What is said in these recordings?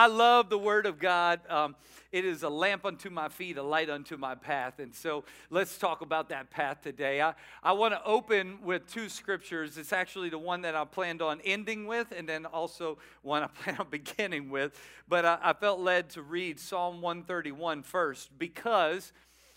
I love the Word of God. Um, it is a lamp unto my feet, a light unto my path. And so let's talk about that path today. I, I want to open with two scriptures. It's actually the one that I planned on ending with, and then also one I plan on beginning with. But I, I felt led to read Psalm 131 first because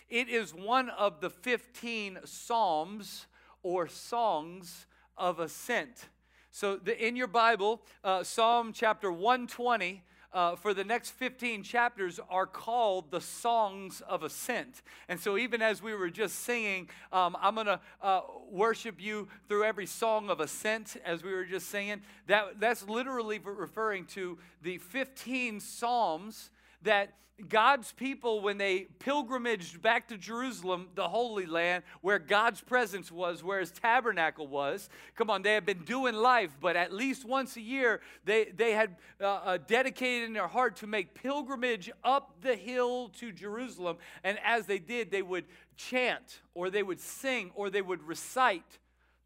it is one of the 15 Psalms or songs of ascent. So, the, in your Bible, uh, Psalm chapter 120 uh, for the next 15 chapters are called the songs of ascent. And so, even as we were just singing, um, I'm going to uh, worship you through every song of ascent, as we were just singing. That, that's literally referring to the 15 psalms that God's people, when they pilgrimaged back to Jerusalem, the Holy Land, where God's presence was, where his tabernacle was, come on, they had been doing life, but at least once a year, they, they had uh, uh, dedicated in their heart to make pilgrimage up the hill to Jerusalem. And as they did, they would chant, or they would sing, or they would recite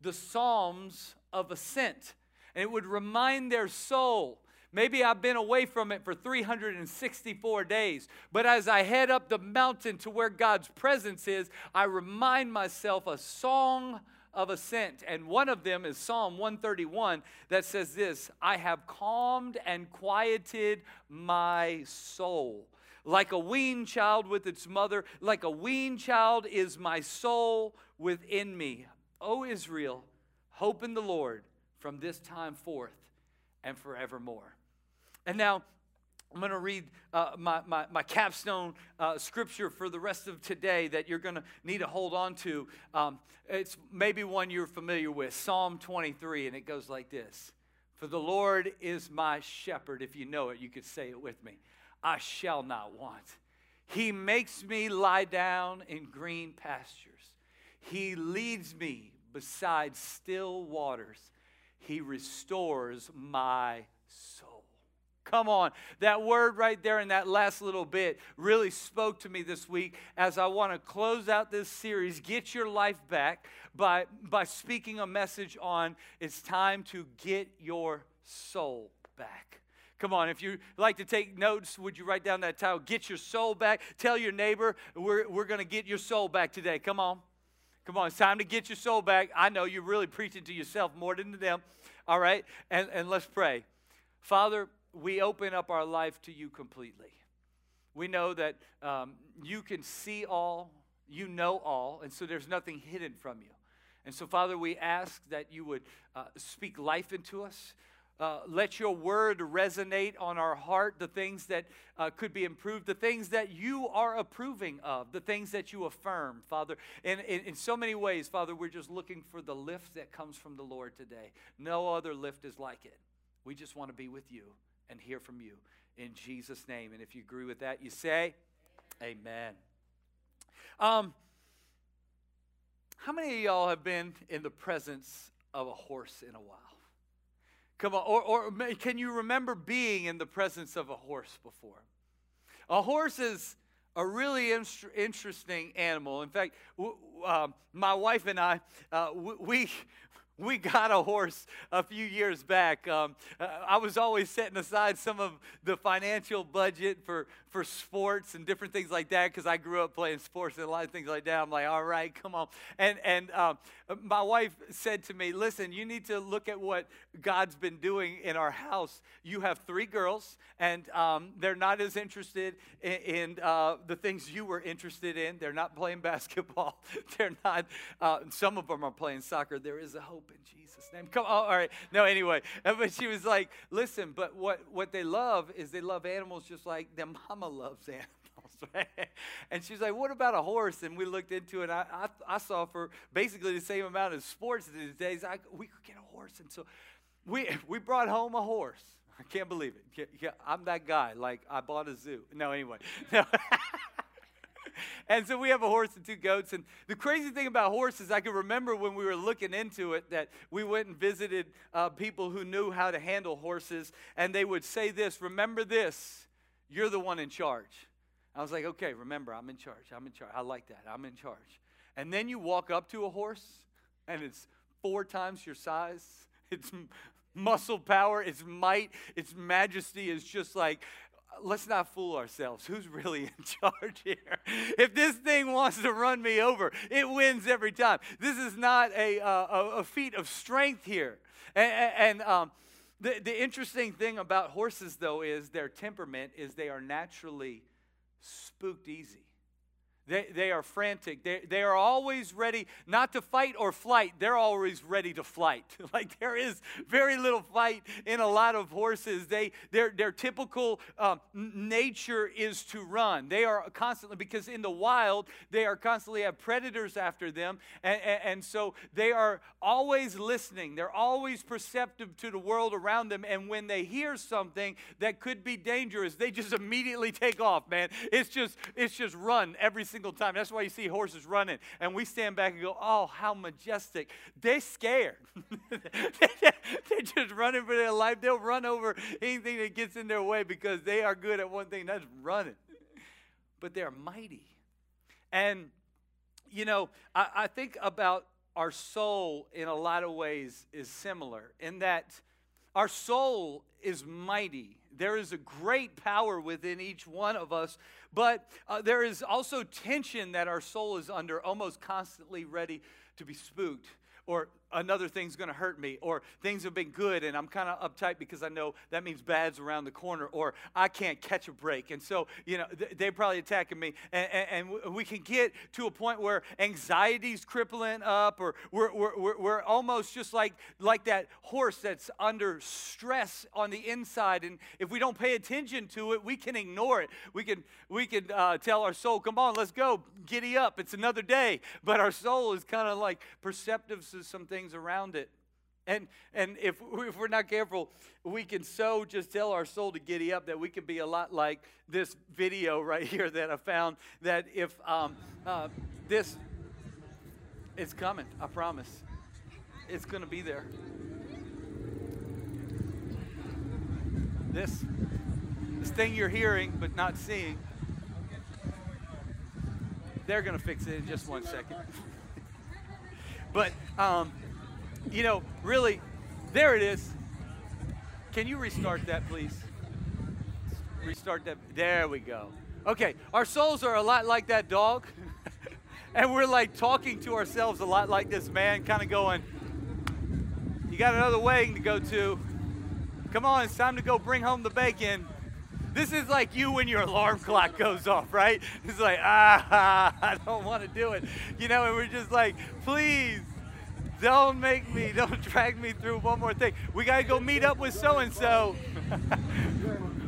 the Psalms of Ascent. And it would remind their soul Maybe I've been away from it for 364 days. But as I head up the mountain to where God's presence is, I remind myself a song of ascent. And one of them is Psalm 131 that says this I have calmed and quieted my soul. Like a weaned child with its mother, like a weaned child is my soul within me. O Israel, hope in the Lord from this time forth and forevermore. And now, I'm going to read uh, my, my, my, capstone uh, scripture for the rest of today that you're going to need to hold on to. Um, it's maybe one you're familiar with Psalm 23, and it goes like this For the Lord is my shepherd. If you know it, you could say it with me. I shall not want. He makes me lie down in green pastures, He leads me beside still waters, He restores my soul. Come on. That word right there in that last little bit really spoke to me this week as I want to close out this series, Get Your Life Back, by, by speaking a message on it's time to get your soul back. Come on, if you like to take notes, would you write down that title, Get Your Soul Back? Tell your neighbor, we're, we're going to get your soul back today. Come on. Come on, it's time to get your soul back. I know you're really preaching to yourself more than to them. All right? And, and let's pray. Father, we open up our life to you completely. We know that um, you can see all, you know all, and so there's nothing hidden from you. And so, Father, we ask that you would uh, speak life into us. Uh, let your word resonate on our heart, the things that uh, could be improved, the things that you are approving of, the things that you affirm, Father. And in, in so many ways, Father, we're just looking for the lift that comes from the Lord today. No other lift is like it. We just want to be with you and hear from you in Jesus' name. And if you agree with that, you say, Amen. Um, how many of y'all have been in the presence of a horse in a while? Come on, or, or can you remember being in the presence of a horse before? A horse is a really in- interesting animal. In fact, w- uh, my wife and I, uh, w- we we got a horse a few years back. Um, uh, I was always setting aside some of the financial budget for, for sports and different things like that because I grew up playing sports and a lot of things like that. I'm like, all right, come on. And, and um, my wife said to me, listen, you need to look at what God's been doing in our house. You have three girls, and um, they're not as interested in, in uh, the things you were interested in. They're not playing basketball. they're not, uh, some of them are playing soccer. There is a hope in Jesus' name. Come on, all right. No, anyway. But she was like, listen, but what, what they love is they love animals just like their mama loves animals. Right? and she's like, what about a horse? And we looked into it. I, I, I saw for basically the same amount of sports these days, I, we could get a horse. And so we, we brought home a horse. I can't believe it. Yeah, I'm that guy. Like, I bought a zoo. No, anyway. No. and so we have a horse and two goats. And the crazy thing about horses, I can remember when we were looking into it that we went and visited uh, people who knew how to handle horses, and they would say this Remember this, you're the one in charge. I was like, okay, remember, I'm in charge. I'm in charge. I like that. I'm in charge. And then you walk up to a horse, and it's four times your size. It's muscle power, its might, its majesty is just like, let's not fool ourselves. Who's really in charge here? If this thing wants to run me over, it wins every time. This is not a, uh, a feat of strength here. And, and um, the, the interesting thing about horses, though, is their temperament is they are naturally spooked easy. They, they are frantic. They, they are always ready not to fight or flight. They're always ready to flight. like there is very little fight in a lot of horses. They, their, their typical um, nature is to run. They are constantly, because in the wild, they are constantly have predators after them. And, and, and so they are always listening. They're always perceptive to the world around them. And when they hear something that could be dangerous, they just immediately take off, man. It's just, it's just run every single single time. That's why you see horses running. And we stand back and go, oh, how majestic. They're scared. They're just running for their life. They'll run over anything that gets in their way because they are good at one thing that's running. But they're mighty. And, you know, I, I think about our soul in a lot of ways is similar in that our soul is mighty. There is a great power within each one of us, but uh, there is also tension that our soul is under, almost constantly ready to be spooked or another thing's going to hurt me, or things have been good and I'm kind of uptight because I know that means bad's around the corner, or I can't catch a break. And so, you know, they're probably attacking me. And, and, and, we can get to a point where anxiety's crippling up, or we're, we're, we're almost just like, like that horse that's under stress on the inside. And if we don't pay attention to it, we can ignore it. We can, we can uh, tell our soul, come on, let's go, giddy up, it's another day. But our soul is kind of like perceptive to some things things around it. And, and if, if we're not careful, we can so just tell our soul to giddy up that we can be a lot like this video right here that I found. That if um, uh, this, it's coming, I promise. It's going to be there. This, this thing you're hearing but not seeing, they're going to fix it in just one second. but um, you know, really, there it is. Can you restart that, please? Restart that. There we go. Okay, our souls are a lot like that dog. and we're like talking to ourselves a lot like this man, kind of going, You got another wedding to go to. Come on, it's time to go bring home the bacon. This is like you when your alarm clock goes off, right? It's like, ah, I don't want to do it. You know, and we're just like, please, don't make me, don't drag me through one more thing. We got to go meet up with so and so.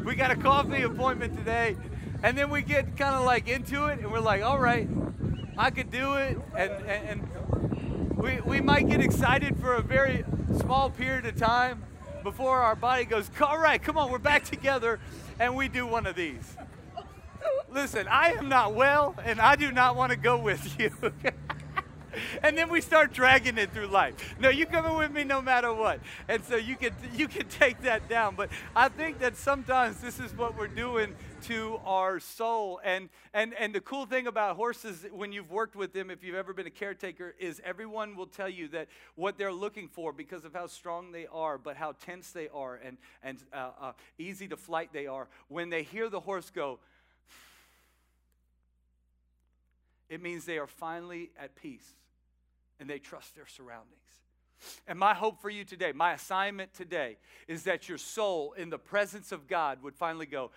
We got a coffee appointment today. And then we get kind of like into it and we're like, all right, I could do it. And, and, and we, we might get excited for a very small period of time before our body goes, all right, come on, we're back together. And we do one of these. Listen, I am not well and I do not want to go with you. and then we start dragging it through life. No, you coming with me no matter what. And so you can you can take that down. But I think that sometimes this is what we're doing to our soul. And and and the cool thing about horses when you've worked with them, if you've ever been a caretaker, is everyone will tell you that what they're looking for because of how strong they are, but how tense they are and and uh, uh, easy to flight they are. When they hear the horse go. It means they are finally at peace and they trust their surroundings. And my hope for you today, my assignment today, is that your soul in the presence of God would finally go,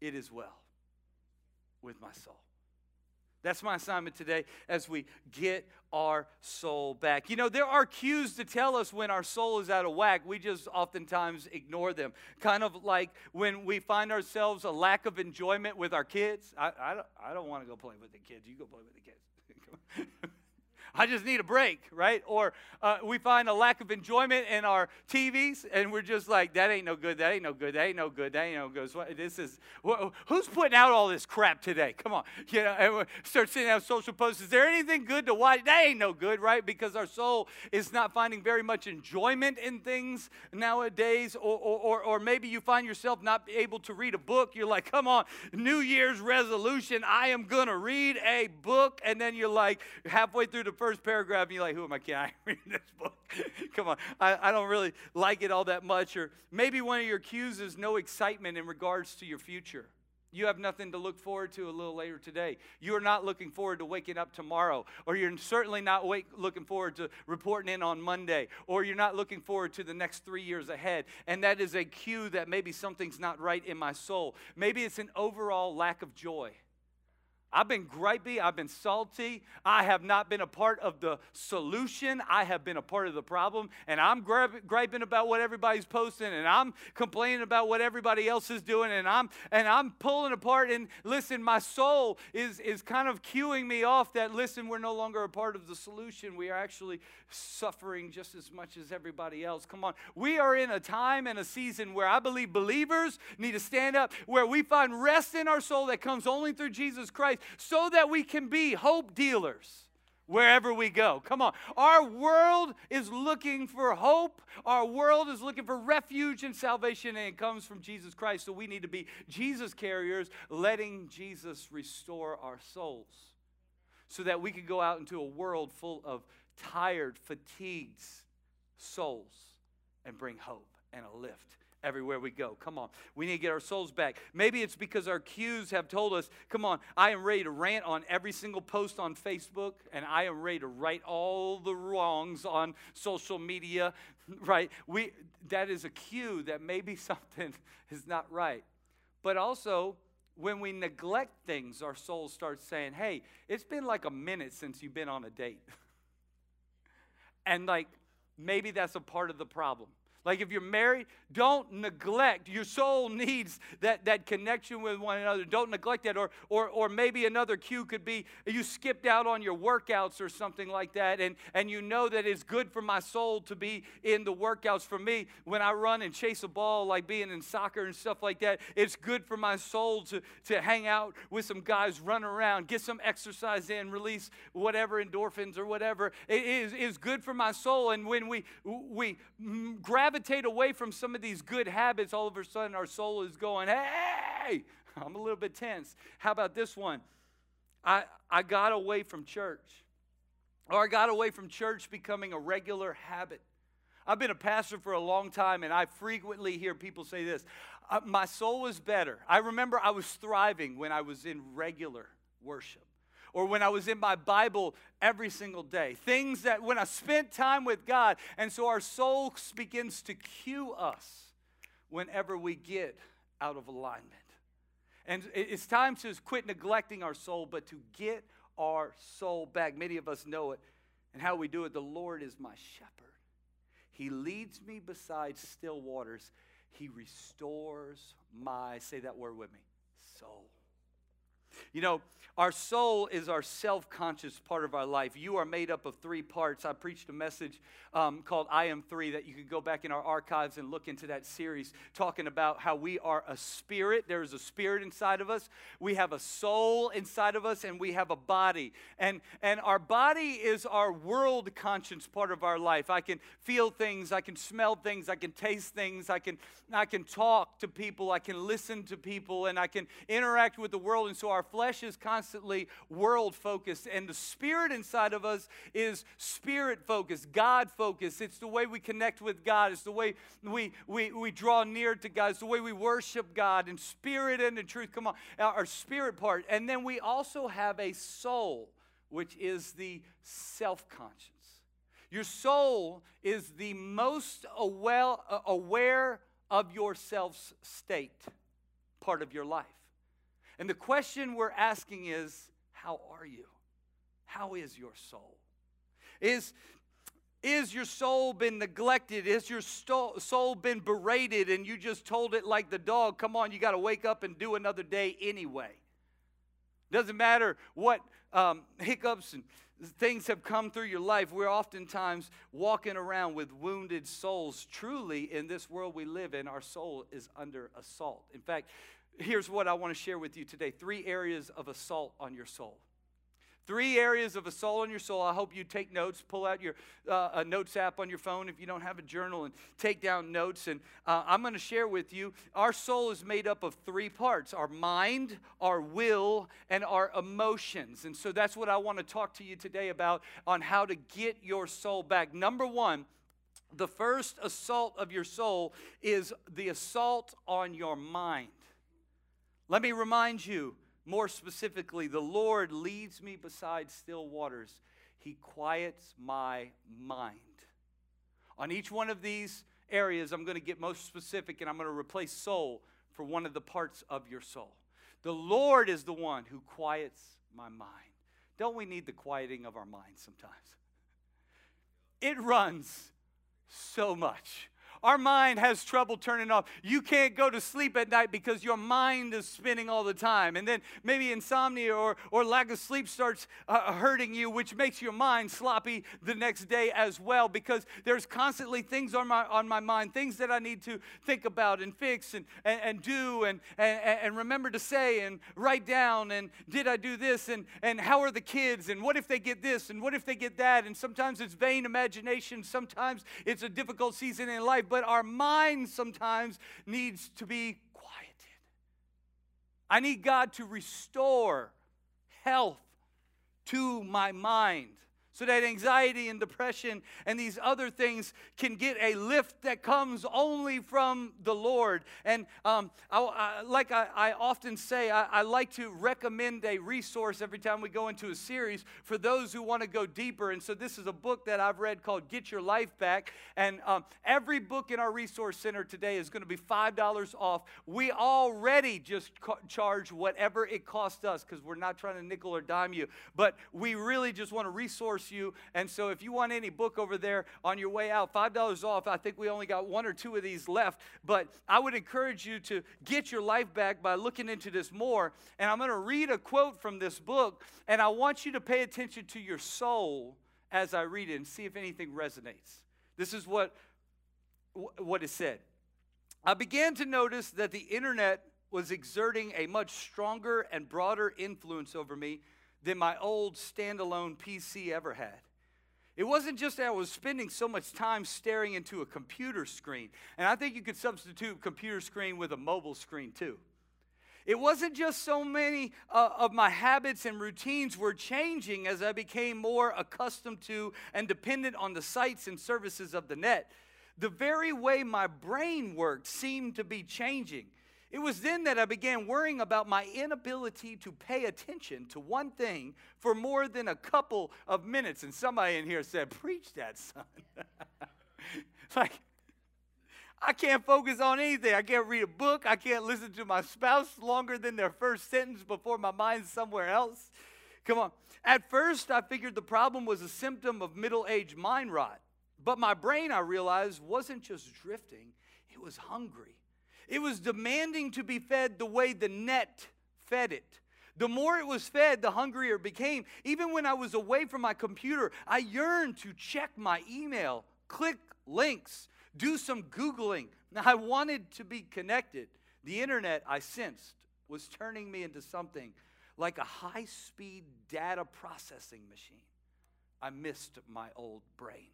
It is well with my soul. That's my assignment today as we get our soul back. You know, there are cues to tell us when our soul is out of whack. We just oftentimes ignore them. Kind of like when we find ourselves a lack of enjoyment with our kids. I, I, don't, I don't want to go play with the kids. You go play with the kids. I just need a break, right? Or uh, we find a lack of enjoyment in our TVs, and we're just like, that ain't no good, that ain't no good, that ain't no good, that ain't no good. This is, who's putting out all this crap today? Come on. You know, and we start sending out social posts. Is there anything good to watch? That ain't no good, right? Because our soul is not finding very much enjoyment in things nowadays. Or, or, or maybe you find yourself not able to read a book. You're like, come on, New Year's resolution, I am going to read a book. And then you're like, halfway through the first paragraph and you're like, who am I kidding? I reading this book. Come on. I, I don't really like it all that much. Or maybe one of your cues is no excitement in regards to your future. You have nothing to look forward to a little later today. You are not looking forward to waking up tomorrow, or you're certainly not wake, looking forward to reporting in on Monday, or you're not looking forward to the next three years ahead. And that is a cue that maybe something's not right in my soul. Maybe it's an overall lack of joy. I've been gripey, I've been salty, I have not been a part of the solution, I have been a part of the problem, and I'm griping about what everybody's posting, and I'm complaining about what everybody else is doing, and I'm and I'm pulling apart. And listen, my soul is is kind of cueing me off that listen, we're no longer a part of the solution. We are actually suffering just as much as everybody else. Come on. We are in a time and a season where I believe believers need to stand up, where we find rest in our soul that comes only through Jesus Christ so that we can be hope dealers wherever we go. Come on. Our world is looking for hope. Our world is looking for refuge and salvation, and it comes from Jesus Christ. So we need to be Jesus carriers, letting Jesus restore our souls so that we can go out into a world full of tired, fatigued souls and bring hope and a lift everywhere we go. Come on. We need to get our souls back. Maybe it's because our cues have told us, come on, I am ready to rant on every single post on Facebook, and I am ready to right all the wrongs on social media, right? We, that is a cue that maybe something is not right. But also, when we neglect things, our soul starts saying, hey, it's been like a minute since you've been on a date. and like, maybe that's a part of the problem. Like if you're married, don't neglect. Your soul needs that, that connection with one another. Don't neglect that. Or, or, or maybe another cue could be you skipped out on your workouts or something like that, and, and you know that it's good for my soul to be in the workouts. For me, when I run and chase a ball, like being in soccer and stuff like that, it's good for my soul to, to hang out with some guys, run around, get some exercise in, release whatever endorphins or whatever. It is, is good for my soul. And when we, we grab gravitate away from some of these good habits, all of a sudden our soul is going, hey, I'm a little bit tense. How about this one? I, I got away from church. Or I got away from church becoming a regular habit. I've been a pastor for a long time, and I frequently hear people say this uh, My soul was better. I remember I was thriving when I was in regular worship or when I was in my Bible every single day. Things that when I spent time with God. And so our soul begins to cue us whenever we get out of alignment. And it's time to quit neglecting our soul, but to get our soul back. Many of us know it. And how we do it the Lord is my shepherd. He leads me beside still waters. He restores my, say that word with me, soul. You know, our soul is our self conscious part of our life. You are made up of three parts. I preached a message um, called I Am Three that you could go back in our archives and look into that series, talking about how we are a spirit. There is a spirit inside of us, we have a soul inside of us, and we have a body. And, and our body is our world conscious part of our life. I can feel things, I can smell things, I can taste things, I can, I can talk to people, I can listen to people, and I can interact with the world. And so our flesh is constantly world focused, and the spirit inside of us is spirit focused, God focused. It's the way we connect with God, it's the way we, we, we draw near to God, it's the way we worship God in spirit and in truth. Come on, our spirit part. And then we also have a soul, which is the self conscious. Your soul is the most uh, aware of yourself's state part of your life. And the question we're asking is how are you? How is your soul? Is, is your soul been neglected? Is your soul been berated and you just told it like the dog, come on, you got to wake up and do another day anyway? Doesn't matter what um, hiccups and things have come through your life, we're oftentimes walking around with wounded souls. Truly, in this world we live in, our soul is under assault. In fact, here's what I want to share with you today three areas of assault on your soul. Three areas of assault on your soul. I hope you take notes. Pull out your uh, a notes app on your phone if you don't have a journal and take down notes. And uh, I'm going to share with you our soul is made up of three parts our mind, our will, and our emotions. And so that's what I want to talk to you today about on how to get your soul back. Number one, the first assault of your soul is the assault on your mind. Let me remind you more specifically, the Lord leads me beside still waters. He quiets my mind. On each one of these areas, I'm going to get most specific and I'm going to replace soul for one of the parts of your soul. The Lord is the one who quiets my mind. Don't we need the quieting of our minds sometimes? It runs so much. Our mind has trouble turning off. You can't go to sleep at night because your mind is spinning all the time. And then maybe insomnia or, or lack of sleep starts uh, hurting you, which makes your mind sloppy the next day as well because there's constantly things on my, on my mind, things that I need to think about and fix and, and, and do and, and, and remember to say and write down. And did I do this? And, and how are the kids? And what if they get this? And what if they get that? And sometimes it's vain imagination. Sometimes it's a difficult season in life but our mind sometimes needs to be quieted. I need God to restore health to my mind so that anxiety and depression and these other things can get a lift that comes only from the Lord. And um, I, I, like I, I, often say, I, like to recommend a resource every time we go into a series for those who want to go deeper. And so this is a book that I've read called Get Your Life Back. And um, every book in our resource center today is going to be $5 off. We already just charge whatever it costs us because we're not trying to nickel or dime you, but we really just want to resource you. And so if you want any book over there on your way out, $5 off. I think we only got one or two of these left. But I would encourage you to get your life back by looking into this more. And I'm going to read a quote from this book. And I want you to pay attention to your soul as I read it and see if anything resonates. This is what, what is said. I began to notice that the internet was exerting a much stronger and broader influence over me than my old standalone PC ever had. It wasn't just that I was spending so much time staring into a computer screen, and I think you could substitute computer screen with a mobile screen too. It wasn't just so many uh, of my habits and routines were changing as I became more accustomed to and dependent on the sites and services of the net. The very way my brain worked seemed to be changing. It was then that I began worrying about my inability to pay attention to one thing for more than a couple of minutes. And somebody in here said, Preach that, son. like, I can't focus on anything. I can't read a book. I can't listen to my spouse longer than their first sentence before my mind's somewhere else. Come on. At first, I figured the problem was a symptom of middle age mind rot. But my brain, I realized, wasn't just drifting, it was hungry. It was demanding to be fed the way the net fed it. The more it was fed, the hungrier it became. Even when I was away from my computer, I yearned to check my email, click links, do some Googling. I wanted to be connected. The internet, I sensed, was turning me into something like a high speed data processing machine. I missed my old brain.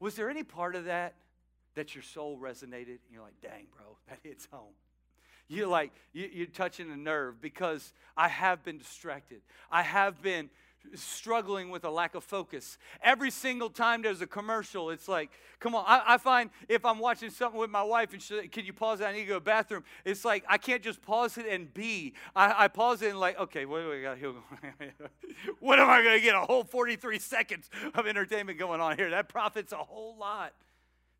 Was there any part of that that your soul resonated. And you're like, dang, bro, that hits home. You're like, you, are touching a nerve because I have been distracted. I have been struggling with a lack of focus. Every single time there's a commercial, it's like, come on. I, I find if I'm watching something with my wife and she, can you pause it? I need to go to the bathroom. It's like I can't just pause it and be. I, I pause it and like, okay, what do we got here? what am I going to get? A whole 43 seconds of entertainment going on here. That profits a whole lot.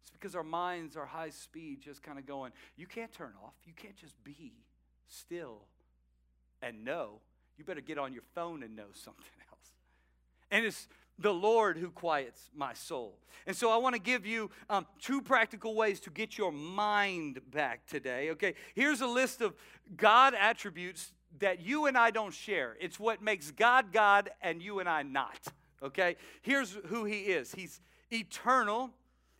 It's because our minds are high speed, just kind of going, you can't turn off. You can't just be still and know. You better get on your phone and know something else. And it's the Lord who quiets my soul. And so I want to give you um, two practical ways to get your mind back today. Okay, here's a list of God attributes that you and I don't share. It's what makes God God and you and I not. Okay, here's who He is He's eternal,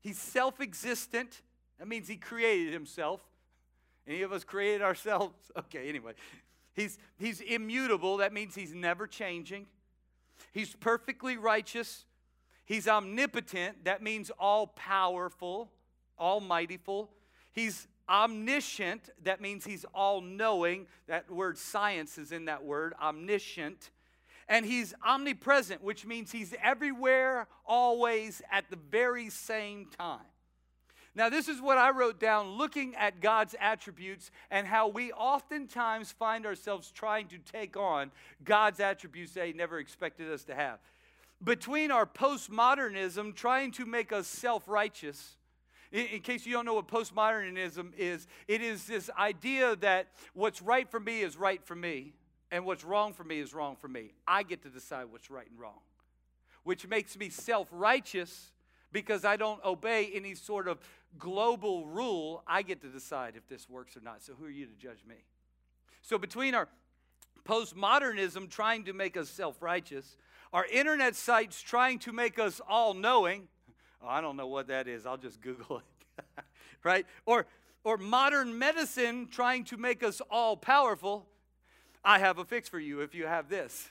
He's self existent. That means he created himself. Any of us created ourselves? Okay, anyway. He's, he's immutable. That means he's never changing. He's perfectly righteous. He's omnipotent. That means all powerful, almightyful. He's omniscient. That means he's all knowing. That word science is in that word, omniscient. And he's omnipresent, which means he's everywhere, always, at the very same time. Now, this is what I wrote down looking at God's attributes and how we oftentimes find ourselves trying to take on God's attributes they never expected us to have. Between our postmodernism trying to make us self righteous, in, in, case you don't know what postmodernism is, it is this idea that what's right for me is right for me, and what's wrong for me is wrong for me. I get to decide what's right and wrong, which makes me self righteous because I don't obey any sort of global rule, I get to decide if this works or not. So who are you to judge me? So between our postmodernism trying to make us self righteous, our internet sites trying to make us all knowing, oh, I don't know what that is, I'll just Google it, right? Or, or modern medicine trying to make us all powerful, I have a fix for you if you have this.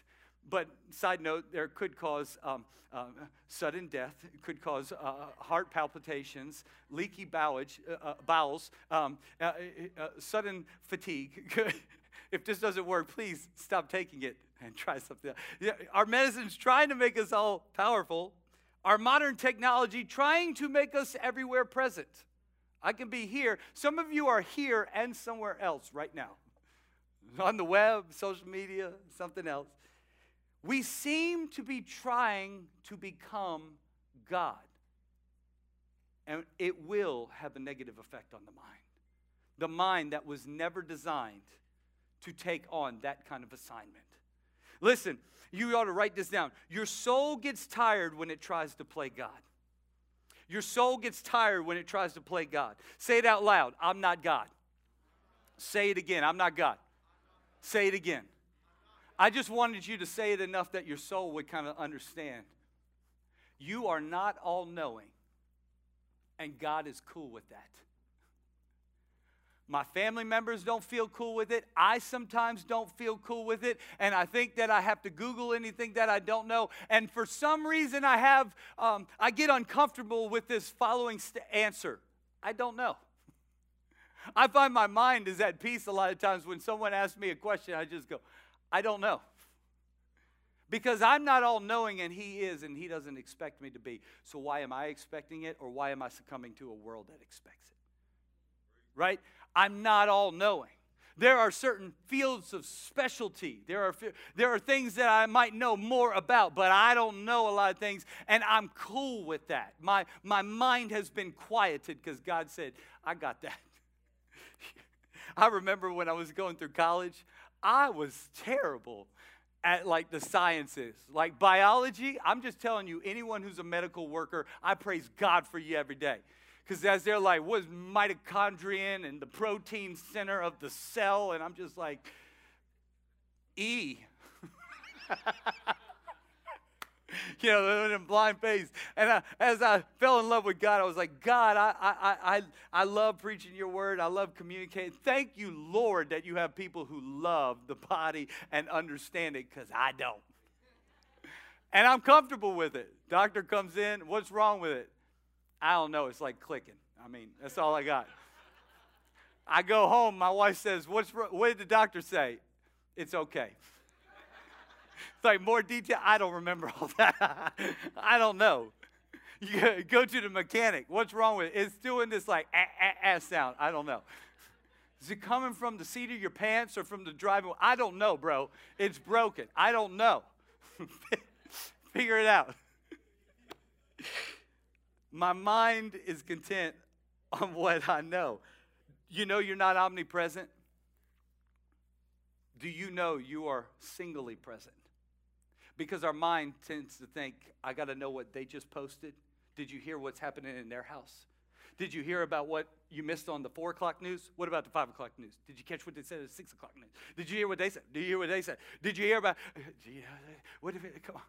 But side note, there could cause um, uh, sudden death, it could cause uh, heart palpitations, leaky bowage, uh, uh bowels, um, uh, uh, sudden fatigue. if this doesn't work, please stop taking it and try something else. Yeah, our medicine's trying to make us all powerful. Our modern technology trying to make us everywhere present. I can be here. Some of you are here and somewhere else right now. On the web, social media, something else we seem to be trying to become God. And it will have a negative effect on the mind. The mind that was never designed to take on that kind of assignment. Listen, you ought to write this down. Your soul gets tired when it tries to play God. Your soul gets tired when it tries to play God. Say it out loud I'm not God. Say it again I'm not God. Say it again. I just wanted you to say it enough that your soul would kind of understand. You are not all knowing, and God is cool with that. My family members don't feel cool with it. I sometimes don't feel cool with it. And I think that I have to Google anything that I don't know. And for some reason, I have, um, I get uncomfortable with this following st- answer I don't know. I find my mind is at peace a lot of times when someone asks me a question, I just go, I don't know. Because I'm not all knowing and He is, and He doesn't expect me to be. So why am I expecting it, or why am I succumbing to a world that expects it? Right? I'm not all knowing. There are certain fields of specialty. There are, there are things that I might know more about, but I don't know a lot of things, and I'm cool with that. My, my mind has been quieted because God said, I got that. I remember when I was going through college, I was terrible at like the sciences, like biology. I'm just telling you, anyone who's a medical worker, I praise God for you every day. Because as they're like, what is mitochondrion and the protein center of the cell? And I'm just like, E. you know, in blind faith. And I, as I fell in love with God, I was like, God, I, I, I, I love preaching your word. I love communicating. Thank you, Lord, that you have people who love the body and understand it because I don't. And I'm comfortable with it. Doctor comes in, what's wrong with it? I don't know. It's like clicking. I mean, that's all I got. I go home. My wife says, What's, what did the doctor say? It's okay like more detail. I don't remember all that. I don't know. You go to the mechanic. What's wrong with it? It's doing this like ass sound. I don't know. Is it coming from the seat of your pants or from the driving? I don't know, bro. It's broken. I don't know. Figure it out. My mind is content on what I know. You know you're not omnipresent? Do you know you are singly present? Because our mind tends to think, I got to know what they just posted. Did you hear what's happening in their house? Did you hear about what you missed on the four o'clock news? What about the five o'clock news? Did you catch what they said at six o'clock news? Did you hear what they said? Did you hear what they said? Did you hear about? Uh, what if it? Come on.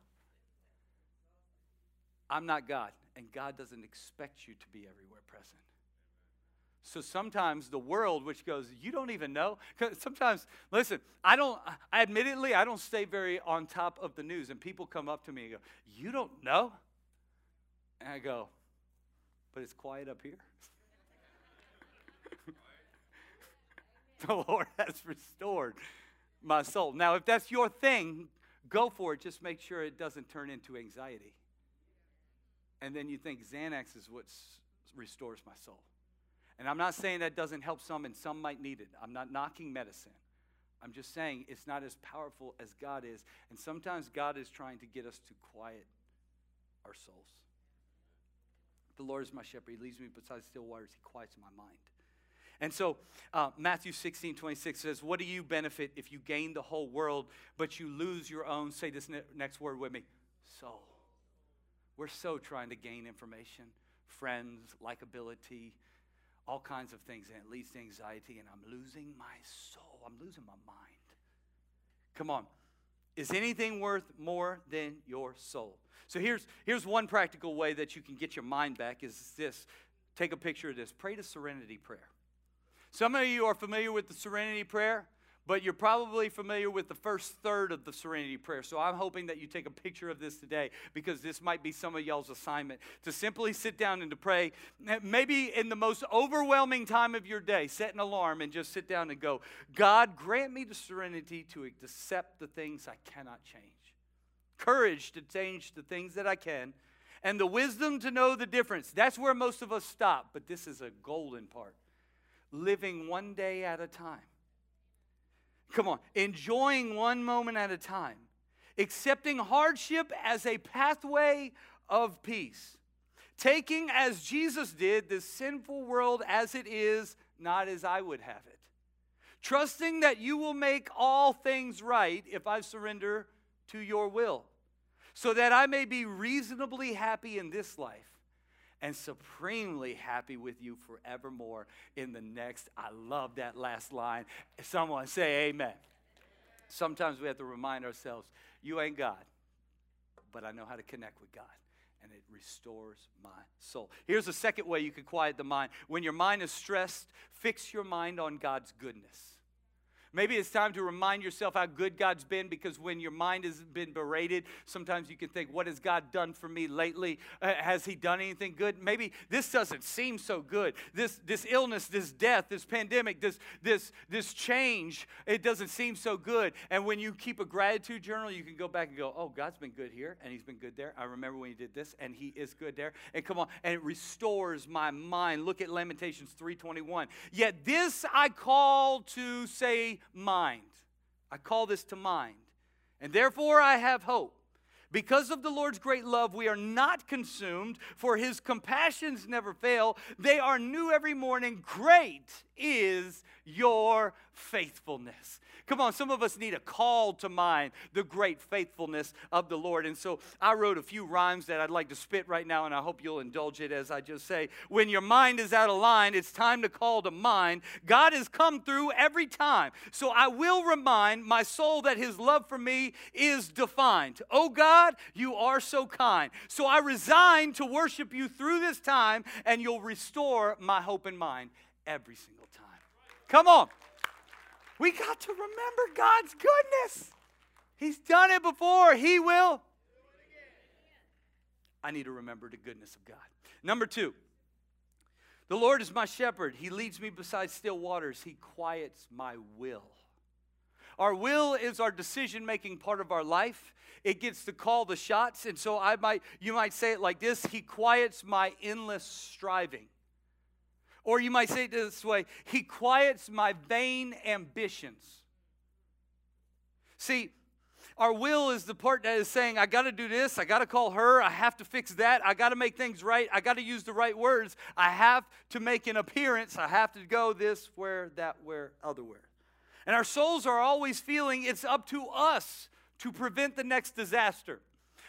I'm not God, and God doesn't expect you to be everywhere present. So sometimes the world, which goes, you don't even know. Sometimes, listen, I don't, I admittedly, I don't stay very on top of the news. And people come up to me and go, you don't know? And I go, but it's quiet up here. the Lord has restored my soul. Now, if that's your thing, go for it. Just make sure it doesn't turn into anxiety. And then you think Xanax is what restores my soul. And I'm not saying that doesn't help some, and some might need it. I'm not knocking medicine. I'm just saying it's not as powerful as God is. And sometimes God is trying to get us to quiet our souls. The Lord is my shepherd. He leads me beside still waters. He quiets my mind. And so uh, Matthew 16, 26 says, What do you benefit if you gain the whole world, but you lose your own? Say this ne- next word with me soul. We're so trying to gain information, friends, likability, all kinds of things, and it leads to anxiety, and I'm losing my soul. I'm losing my mind. Come on. Is anything worth more than your soul? So here's, here's one practical way that you can get your mind back is this. Take a picture of this. Pray the serenity prayer. Some of you are familiar with the serenity prayer but you're probably familiar with the first third of the serenity prayer. So I'm hoping that you take a picture of this today because this might be some of y'all's assignment to simply sit down and to pray. Eh, maybe in the most overwhelming time of your day, set an alarm and just sit down and go, God, grant me the serenity to accept the things I cannot change, courage to change the things that I can, and the wisdom to know the difference. That's where most of us stop, but this is a golden part. Living one day at a time Come on, enjoying one moment at a time, accepting hardship as a pathway of peace, taking as Jesus did the sinful world as it is, not as I would have it, trusting that you will make all things right if I surrender to your will, so that I may be reasonably happy in this life and supremely happy with you forevermore in the next. I love that last line. Someone say amen. Sometimes we have to remind ourselves, you ain't God, but I know how to connect with God. And it restores my soul. Here's a second way you can quiet the mind. When your mind is stressed, fix your mind on God's goodness. Maybe it's time to remind yourself how good God's been because when your mind has been berated, sometimes you can think, What has God done for me lately? Uh, has He done anything good? Maybe this doesn't seem so good. This, this illness, this death, this pandemic, this, this, this change, it doesn't seem so good. And when you keep a gratitude journal, you can go back and go, Oh, God's been good here and He's been good there. I remember when He did this and He is good there. And come on, and it restores my mind. Look at Lamentations 3:21. Yet this I call to say, mind. I call this to mind. And therefore I have hope. Because of the Lord's great love, we are not consumed, for his compassions never fail. They are new every morning. Great is your faithfulness. Come on, some of us need a call to mind the great faithfulness of the Lord. And so I wrote a few rhymes that I'd like to spit right now, and I hope you'll indulge it as I just say. When your mind is out of line, it's time to call to mind. God has come through every time. So I will remind my soul that his love for me is defined. Oh God, you are so kind. So I resign to worship you through this time, and you'll restore my hope and mind every single time. Come on. We got to remember God's goodness. He's done it before, He will. I need to remember the goodness of God. Number two, the Lord is my shepherd. He leads me beside still waters, He quiets my will. Our will is our decision making part of our life. It gets to call the shots. And so I might you might say it like this, he quiets my endless striving. Or you might say it this way He quiets my vain ambitions. See, our will is the part that is saying, I got to do this, I got to call her, I have to fix that, I got to make things right, I got to use the right words, I have to make an appearance, I have to go this, where, that, where, otherwhere. And our souls are always feeling it's up to us to prevent the next disaster.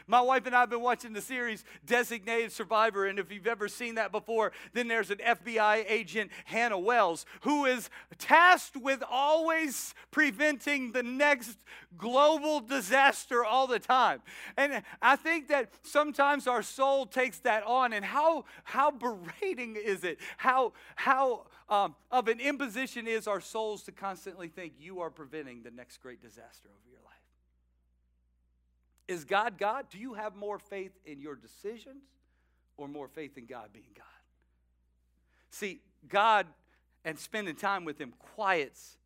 My wife and I have been watching the series Designated Survivor, and if you've ever seen that before, then there's an FBI agent, Hannah Wells, who is tasked with always preventing the next global disaster all the time. And I think that sometimes our soul takes that on, and how, how berating is it? How, how um, of an imposition is our souls to constantly think you are preventing the next great disaster over your life? Is God God? Do you have more faith in your decisions or more faith in God being God? See, God and spending time with Him quiets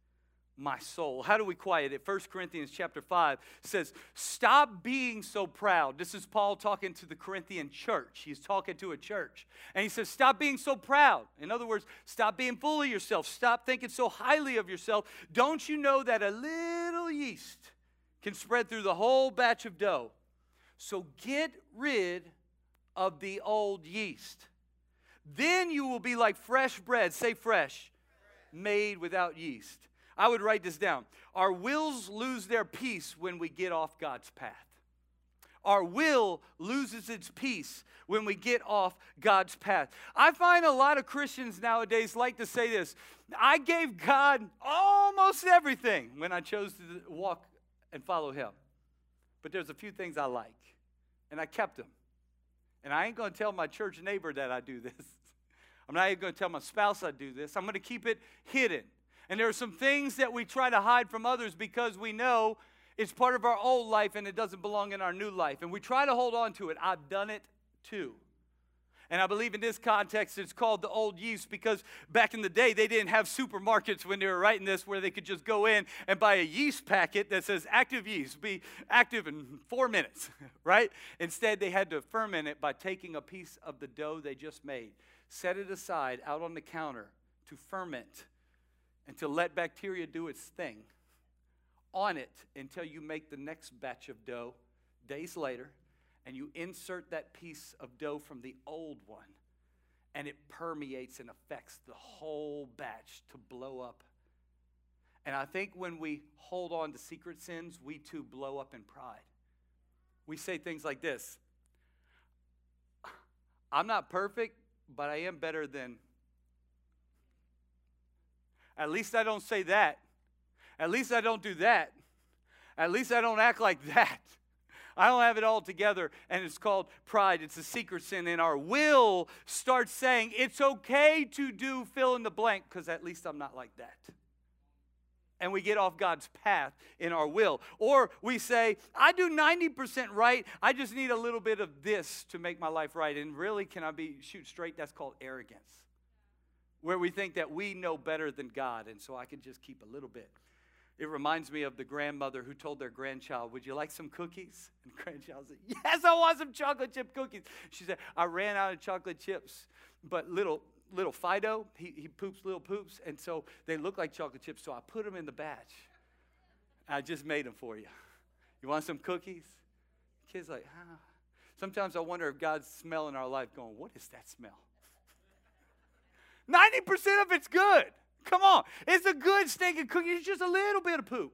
my soul. How do we quiet it? 1 Corinthians chapter 5 says, Stop being so proud. This is Paul talking to the Corinthian church. He's talking to a church. And he says, Stop being so proud. In other words, stop being full of yourself. Stop thinking so highly of yourself. Don't you know that a little yeast can spread through the whole batch of dough? So get rid of the old yeast. Then you will be like fresh bread. Say fresh. Made without yeast I would write this down. Our wills lose their peace when we get off God's path. Our will loses its peace when we get off God's path. I find a lot of Christians nowadays like to say this I gave God almost everything when I chose to walk and follow Him. But there's a few things I like, and I kept them. And I ain't going to tell my church neighbor that I do this. I'm not even going to tell my spouse I do this. I'm going to keep it hidden. And there are some things that we try to hide from others because we know it's part of our old life and it doesn't belong in our new life. And we try to hold on to it. I've done it too. And I believe in this context, it's called the old yeast because back in the day, they didn't have supermarkets when they were writing this where they could just go in and buy a yeast packet that says active yeast, be active in four minutes, right? Instead, they had to ferment it by taking a piece of the dough they just made, set it aside out on the counter to ferment and to let bacteria do its thing on it until you make the next batch of dough days later and you insert that piece of dough from the old one and it permeates and affects the whole batch to blow up. And I think when we hold on to secret sins, we too blow up in pride. We say things like this I'm not perfect, but I am better than at least I don't say that. At least I don't do that. At least I don't act like that. I don't have it all together, and it's called pride. It's a secret sin, and our will starts saying it's okay to do fill in the blank because at least I'm not like that. And we get off God's path in our will. Or we say, I do 90% right, I just need a little bit of this to make my life right. And really, can I be shoot straight? That's called arrogance where we think that we know better than God, and so I can just keep a little bit. It reminds me of the grandmother who told their grandchild, Would you like some cookies? And the grandchild said, Yes, I want some chocolate chip cookies. She said, I ran out of chocolate chips, but little little Fido, he, he poops little poops, and so they look like chocolate chips, so I put them in the batch. I just made them for you. You want some cookies? Kids like, ah. Sometimes I wonder if God's smelling our life going, What is that smell? 90% of it's good. Come on. It's a good stinking cookie. It's just a little bit of poop.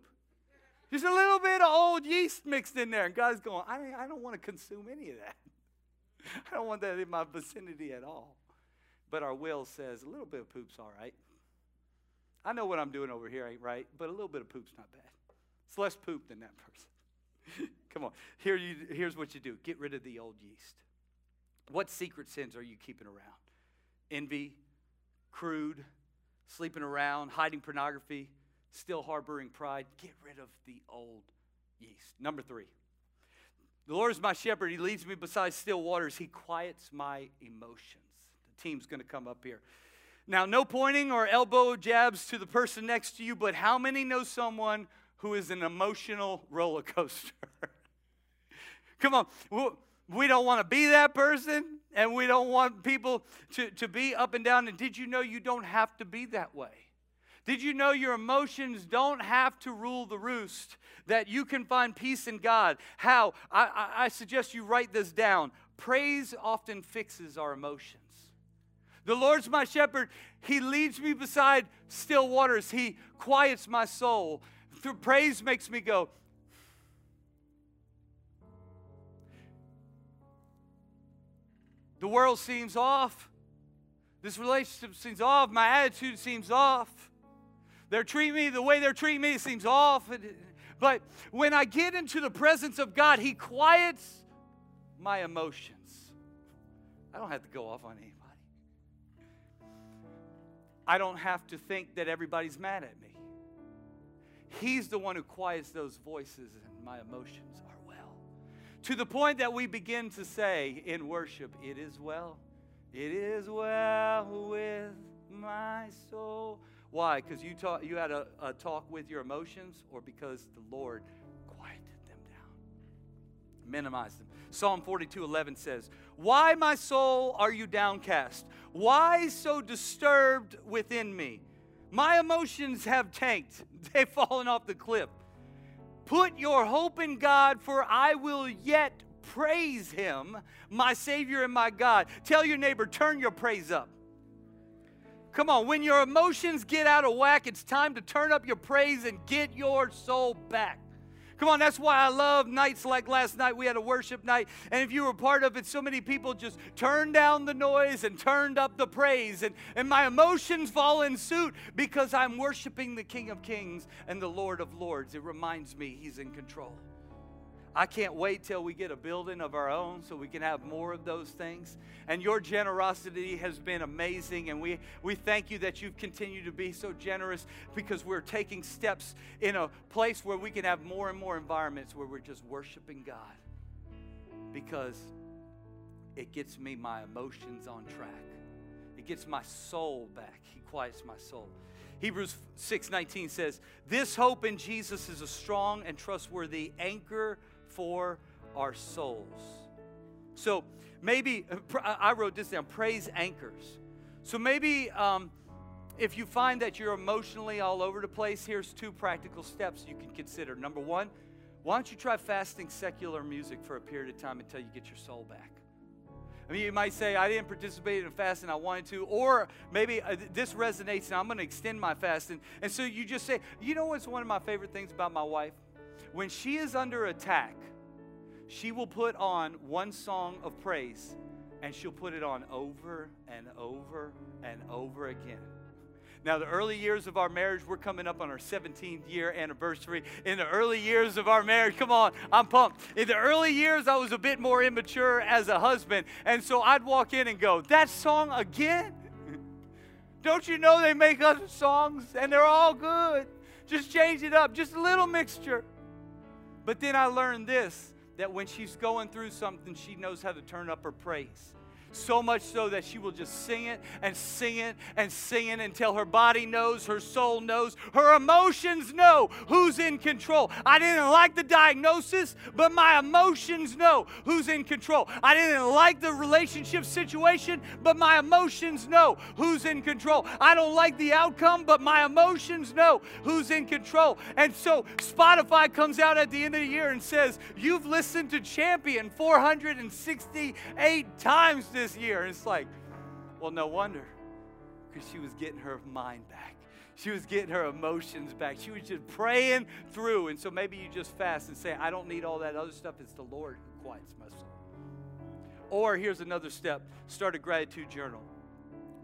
Just a little bit of old yeast mixed in there. And God's going, I, I don't want to consume any of that. I don't want that in my vicinity at all. But our will says a little bit of poop's all right. I know what I'm doing over here ain't right, but a little bit of poop's not bad. It's less poop than that person. Come on. Here you, here's what you do get rid of the old yeast. What secret sins are you keeping around? Envy, crude, sleeping around, hiding pornography, still harboring pride. Get rid of the old yeast. Number three, the Lord is my shepherd. He leads me beside still waters. He quiets my emotions. The team's going to come up here. Now, no pointing or elbow jabs to the person next to you, but how many know someone who is an emotional roller coaster? Come on. We don't want to be that person, and we don't want people to, to be up and down. And did you know you don't have to be that way? Did you know your emotions don't have to rule the roost? That you can find peace in God. How? I, I, I suggest you write this down. Praise often fixes our emotions. The Lord's my shepherd. He leads me beside still waters. He quiets my soul. Through praise makes me go, The world seems off. This relationship seems off. My attitude seems off. They're treating me the way they're treating me seems off. But when I get into the presence of God, He quiets my emotions. I don't have to go off on anybody. I don't have to think that everybody's mad at me. He's the one who quiets those voices, and my emotions. To the point that we begin to say in worship, It is well. It is well with my soul. Why? Because you, talk, you had a, a talk with your emotions, or because the Lord quieted them down, minimized them. Psalm 42 11 says, Why, my soul, are you downcast? Why so disturbed within me? My emotions have tanked, they've fallen off the cliff. Put your hope in God, for I will yet praise him, my Savior and my God. Tell your neighbor, turn your praise up. Come on, when your emotions get out of whack, it's time to turn up your praise and get your soul back. Come on, that's why I love nights like last night. We had a worship night, and if you were part of it, so many people just turned down the noise and turned up the praise, and, and my emotions fall in suit because I'm worshiping the King of Kings and the Lord of Lords. It reminds me He's in control. I can't wait till we get a building of our own so we can have more of those things. And your generosity has been amazing. And we, we thank you that you've continued to be so generous because we're taking steps in a place where we can have more and more environments where we're just worshiping God. Because it gets me my emotions on track. It gets my soul back. He quiets my soul. Hebrews 6:19 says, "This hope in Jesus is a strong and trustworthy anchor for our souls. So maybe, I wrote this down praise anchors. So maybe um, if you find that you're emotionally all over the place, here's two practical steps you can consider. Number one, why don't you try fasting secular music for a period of time until you get your soul back? I mean, you might say, I didn't participate in fasting, I wanted to. Or maybe uh, this resonates and I'm going to extend my fasting. And so you just say, you know what's one of my favorite things about my wife? When she is under attack, she will put on one song of praise and she'll put it on over and over and over again. Now, the early years of our marriage, we're coming up on our 17th year anniversary. In the early years of our marriage, come on, I'm pumped. In the early years, I was a bit more immature as a husband. And so I'd walk in and go, That song again? Don't you know they make other songs and they're all good? Just change it up, just a little mixture. But then I learned this that when she's going through something, she knows how to turn up her praise. So much so that she will just sing it and sing it and sing it until her body knows, her soul knows, her emotions know who's in control. I didn't like the diagnosis, but my emotions know who's in control. I didn't like the relationship situation, but my emotions know who's in control. I don't like the outcome, but my emotions know who's in control. And so Spotify comes out at the end of the year and says, You've listened to Champion 468 times this year. And it's like, well, no wonder, because she was getting her mind back. She was getting her emotions back. She was just praying through. And so maybe you just fast and say, I don't need all that other stuff. It's the Lord who quiets my soul. Or here's another step start a gratitude journal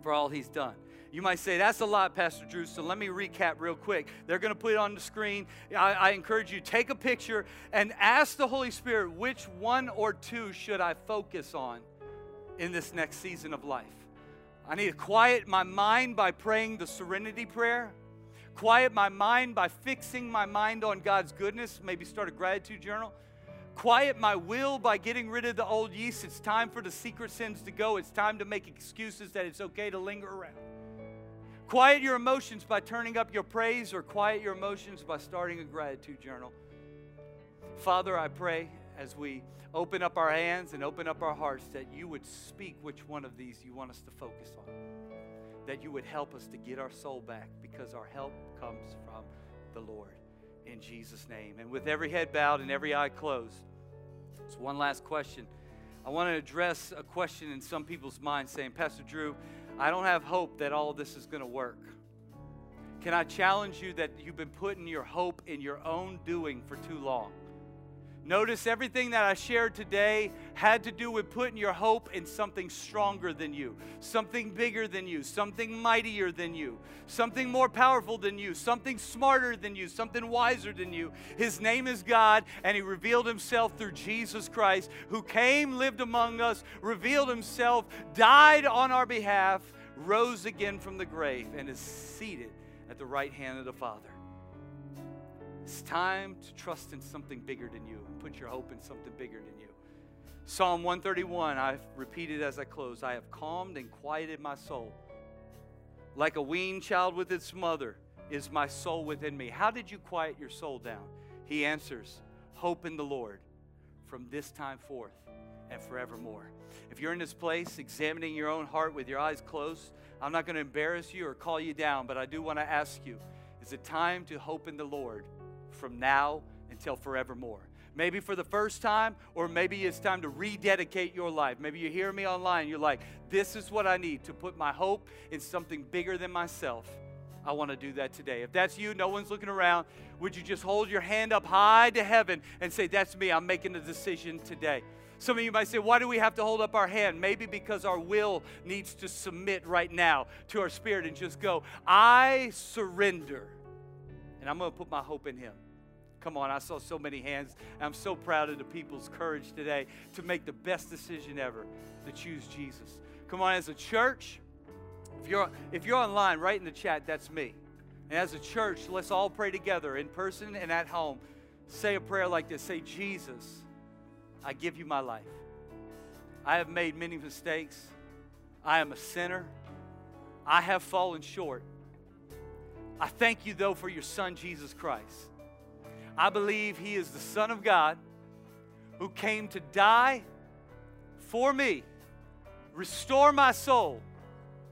for all He's done. You might say, that's a lot, Pastor Drew, so let me recap real quick. They're going to put it on the screen. I, I, encourage you, take a picture and ask the Holy Spirit, which one or two should I focus on in this next season of life. I need to quiet my mind by praying the serenity prayer, quiet my mind by fixing my mind on God's goodness, maybe start a gratitude journal. Quiet my will by getting rid of the old yeast. It's time for the secret sins to go. It's time to make excuses that it's okay to linger around. Quiet your emotions by turning up your praise, or quiet your emotions by starting a gratitude journal. Father, I pray as we open up our hands and open up our hearts that you would speak which one of these you want us to focus on. That you would help us to get our soul back because our help comes from the Lord. In Jesus' name. And with every head bowed and every eye closed, it's one last question. I want to address a question in some people's minds saying, Pastor Drew, I don't have hope that all this is going to work. Can I challenge you that you've been putting your hope in your own doing for too long? Notice everything that I shared today had to do with putting your hope in something stronger than you, something bigger than you, something mightier than you, something more powerful than you, something smarter than you, something wiser than you. His name is God, and He revealed Himself through Jesus Christ, who came, lived among us, revealed Himself, died on our behalf, rose again from the grave, and is seated at the right hand of the Father. It's time to trust in something bigger than you put your hope in something bigger than you. Psalm 131, I've repeated as I close I have calmed and quieted my soul. Like a weaned child with its mother is my soul within me. How did you quiet your soul down? He answers, Hope in the Lord from this time forth and forevermore. If you're in this place examining your own heart with your eyes closed, I'm not going to embarrass you or call you down, but I do want to ask you is it time to hope in the Lord from now until forevermore. Maybe for the first time, or maybe it's time to rededicate your life. Maybe you hear me online, you're like, this is what I need to put my hope in something bigger than myself. I want to do that today. If that's you, no one's looking around, would you just hold your hand up high to heaven and say, That's me, I'm making a decision today? Some of you might say, Why do we have to hold up our hand? Maybe because our will needs to submit right now to our spirit and just go, I surrender. And I'm going to put my hope in Him. Come on, I saw so many hands. I'm so proud of the people's courage today to make the best decision ever to choose Jesus. Come on, as a church, if you're, if you're online, write in the chat, that's me. And as a church, let's all pray together in person and at home. Say a prayer like this Say, Jesus, I give you my life. I have made many mistakes. I am a sinner. I have fallen short. I thank you, though, for your son, Jesus Christ. I believe he is the Son of God who came to die for me, restore my soul,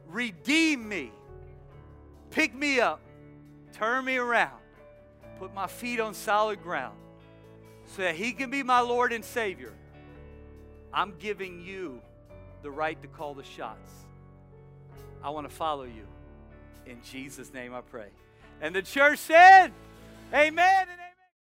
redeem me, pick me up, turn me around, put my feet on solid ground so that he can be my Lord and Savior. I'm giving you the right to call the shots. I want to follow you. In Jesus' name I pray. And the church said, Amen.